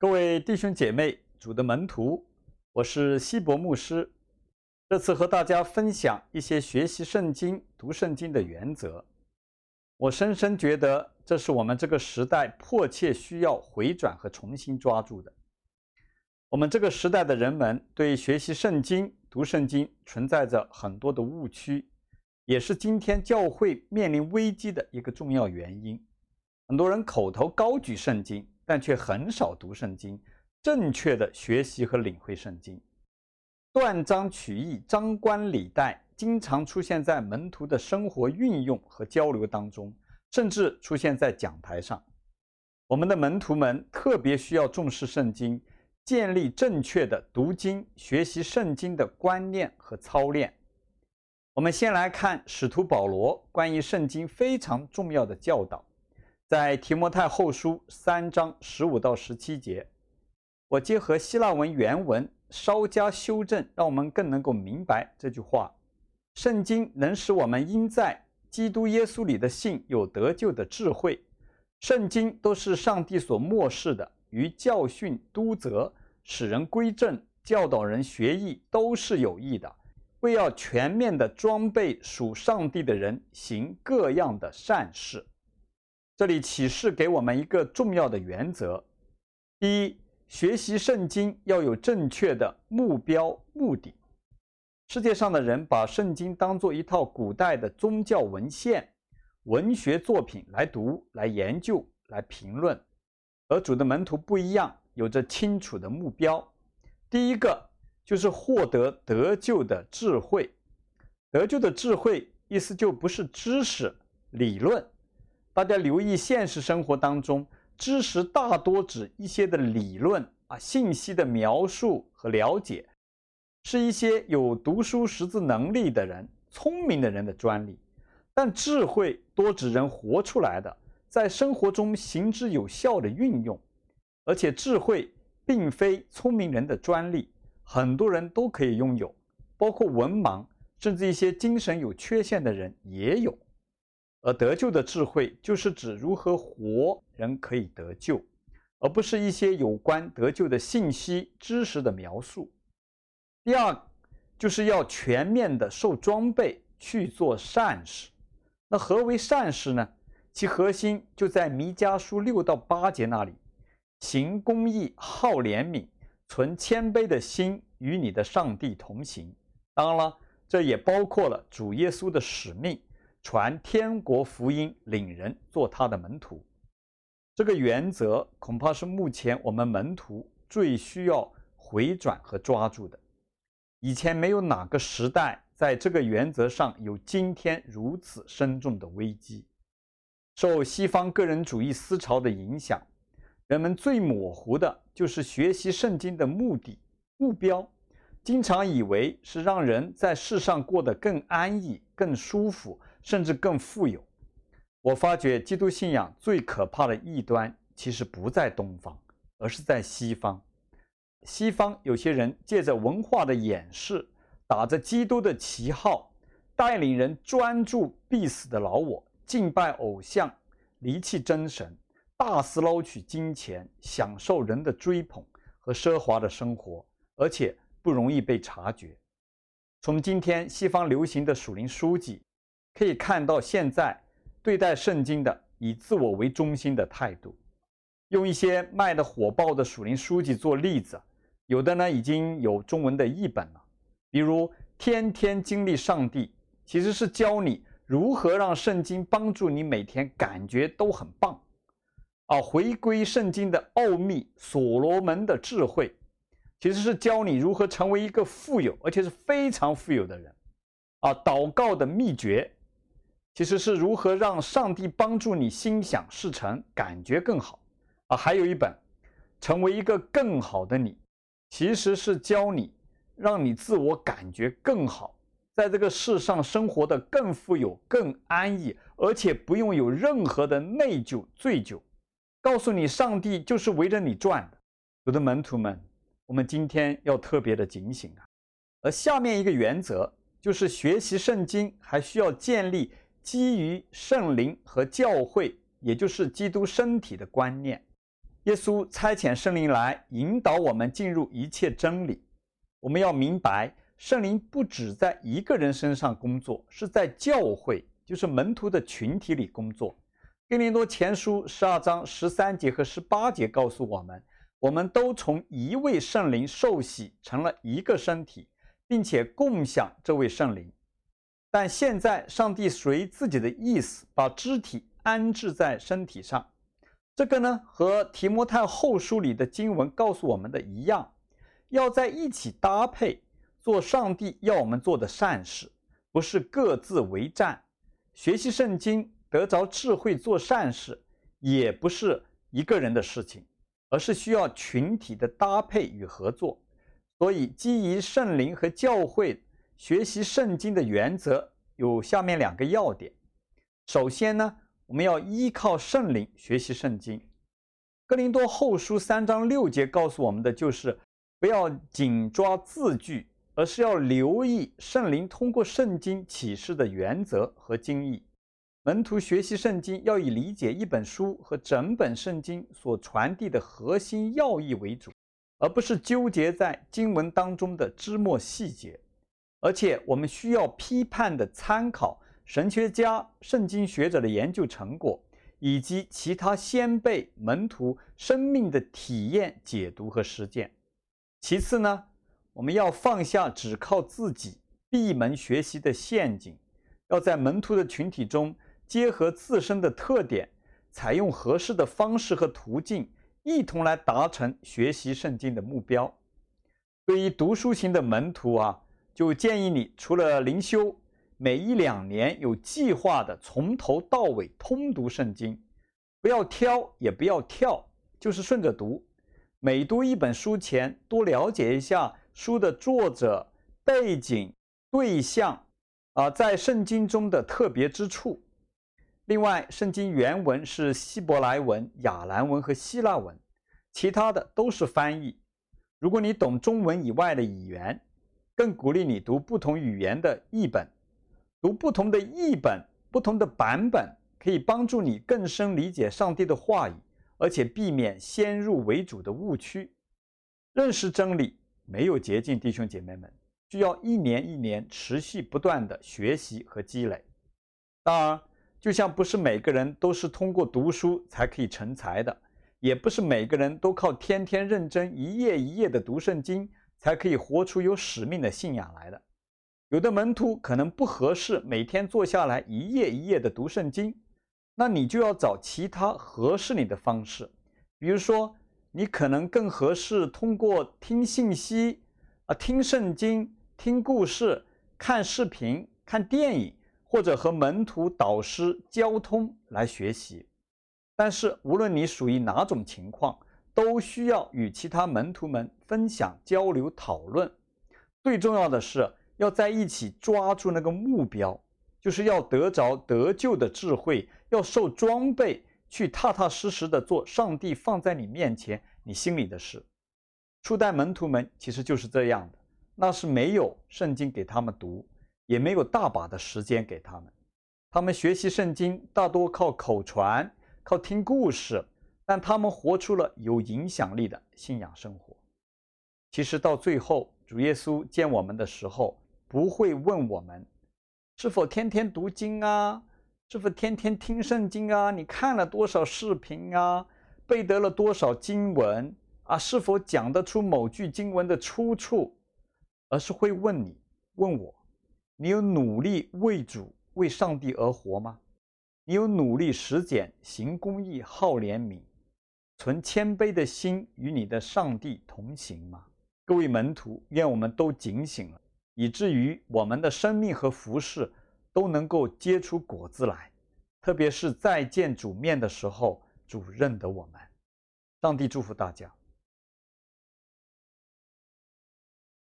各位弟兄姐妹、主的门徒，我是希伯牧师。这次和大家分享一些学习圣经、读圣经的原则。我深深觉得，这是我们这个时代迫切需要回转和重新抓住的。我们这个时代的人们对学习圣经、读圣经存在着很多的误区，也是今天教会面临危机的一个重要原因。很多人口头高举圣经。但却很少读圣经，正确的学习和领会圣经，断章取义、张冠李戴，经常出现在门徒的生活运用和交流当中，甚至出现在讲台上。我们的门徒们特别需要重视圣经，建立正确的读经、学习圣经的观念和操练。我们先来看使徒保罗关于圣经非常重要的教导。在提摩太后书三章十五到十七节，我结合希腊文原文稍加修正，让我们更能够明白这句话：圣经能使我们因在基督耶稣里的信有得救的智慧。圣经都是上帝所默示的，于教训、督责、使人归正、教导人学义，都是有益的，为要全面的装备属上帝的人，行各样的善事。这里启示给我们一个重要的原则：第一，学习圣经要有正确的目标目的。世界上的人把圣经当作一套古代的宗教文献、文学作品来读、来研究、来评论，而主的门徒不一样，有着清楚的目标。第一个就是获得得救的智慧。得救的智慧意思就不是知识、理论。大家留意，现实生活当中，知识大多指一些的理论啊，信息的描述和了解，是一些有读书识字能力的人、聪明的人的专利。但智慧多指人活出来的，在生活中行之有效的运用。而且智慧并非聪明人的专利，很多人都可以拥有，包括文盲，甚至一些精神有缺陷的人也有。而得救的智慧，就是指如何活人可以得救，而不是一些有关得救的信息、知识的描述。第二，就是要全面的受装备去做善事。那何为善事呢？其核心就在弥迦书六到八节那里：行公义、好怜悯、存谦卑的心，与你的上帝同行。当然了，这也包括了主耶稣的使命。传天国福音，领人做他的门徒，这个原则恐怕是目前我们门徒最需要回转和抓住的。以前没有哪个时代在这个原则上有今天如此深重的危机。受西方个人主义思潮的影响，人们最模糊的就是学习圣经的目的、目标，经常以为是让人在世上过得更安逸、更舒服。甚至更富有。我发觉基督信仰最可怕的异端，其实不在东方，而是在西方。西方有些人借着文化的掩饰，打着基督的旗号，带领人专注必死的老我，敬拜偶像，离弃真神，大肆捞取金钱，享受人的追捧和奢华的生活，而且不容易被察觉。从今天西方流行的属灵书籍。可以看到，现在对待圣经的以自我为中心的态度，用一些卖得火爆的属灵书籍做例子，有的呢已经有中文的译本了。比如《天天经历上帝》，其实是教你如何让圣经帮助你每天感觉都很棒。啊，回归圣经的奥秘，所罗门的智慧，其实是教你如何成为一个富有而且是非常富有的人。啊，祷告的秘诀。其实是如何让上帝帮助你心想事成，感觉更好啊！还有一本，成为一个更好的你，其实是教你让你自我感觉更好，在这个世上生活得更富有、更安逸，而且不用有任何的内疚、罪疚。告诉你，上帝就是围着你转的。我的门徒们，我们今天要特别的警醒啊！而下面一个原则就是学习圣经，还需要建立。基于圣灵和教会，也就是基督身体的观念，耶稣差遣圣灵来引导我们进入一切真理。我们要明白，圣灵不只在一个人身上工作，是在教会，就是门徒的群体里工作。哥林多前书十二章十三节和十八节告诉我们，我们都从一位圣灵受洗，成了一个身体，并且共享这位圣灵。但现在，上帝随自己的意思，把肢体安置在身体上。这个呢，和提摩太后书里的经文告诉我们的一样，要在一起搭配做上帝要我们做的善事，不是各自为战。学习圣经得着智慧做善事，也不是一个人的事情，而是需要群体的搭配与合作。所以，基于圣灵和教会学习圣经的原则有下面两个要点。首先呢，我们要依靠圣灵学习圣经。哥林多后书三章六节告诉我们的就是，不要紧抓字句，而是要留意圣灵通过圣经启示的原则和经义。门徒学习圣经要以理解一本书和整本圣经所传递的核心要义为主，而不是纠结在经文当中的枝末细节。而且我们需要批判地参考。神学家、圣经学者的研究成果，以及其他先辈门徒生命的体验、解读和实践。其次呢，我们要放下只靠自己闭门学习的陷阱，要在门徒的群体中结合自身的特点，采用合适的方式和途径，一同来达成学习圣经的目标。对于读书型的门徒啊，就建议你除了灵修。每一两年有计划的从头到尾通读圣经，不要挑也不要跳，就是顺着读。每读一本书前，多了解一下书的作者、背景、对象，啊，在圣经中的特别之处。另外，圣经原文是希伯来文、亚兰文和希腊文，其他的都是翻译。如果你懂中文以外的语言，更鼓励你读不同语言的译本。读不同的译本、不同的版本，可以帮助你更深理解上帝的话语，而且避免先入为主的误区。认识真理没有捷径，弟兄姐妹们，需要一年一年持续不断的学习和积累。当然，就像不是每个人都是通过读书才可以成才的，也不是每个人都靠天天认真一页一页的读圣经才可以活出有使命的信仰来的。有的门徒可能不合适每天坐下来一页一页的读圣经，那你就要找其他合适你的方式。比如说，你可能更合适通过听信息啊、听圣经、听故事、看视频、看电影，或者和门徒、导师交通来学习。但是，无论你属于哪种情况，都需要与其他门徒们分享、交流、讨论。最重要的是，要在一起抓住那个目标，就是要得着得救的智慧，要受装备，去踏踏实实的做上帝放在你面前、你心里的事。初代门徒们其实就是这样的，那是没有圣经给他们读，也没有大把的时间给他们。他们学习圣经大多靠口传，靠听故事，但他们活出了有影响力的信仰生活。其实到最后，主耶稣见我们的时候，不会问我们是否天天读经啊，是否天天听圣经啊？你看了多少视频啊？背得了多少经文啊？是否讲得出某句经文的出处？而是会问你，问我，你有努力为主、为上帝而活吗？你有努力实践、行公义、好怜悯、存谦卑的心与你的上帝同行吗？各位门徒，愿我们都警醒了。以至于我们的生命和服饰都能够结出果子来，特别是再见主面的时候，主认得我们。上帝祝福大家。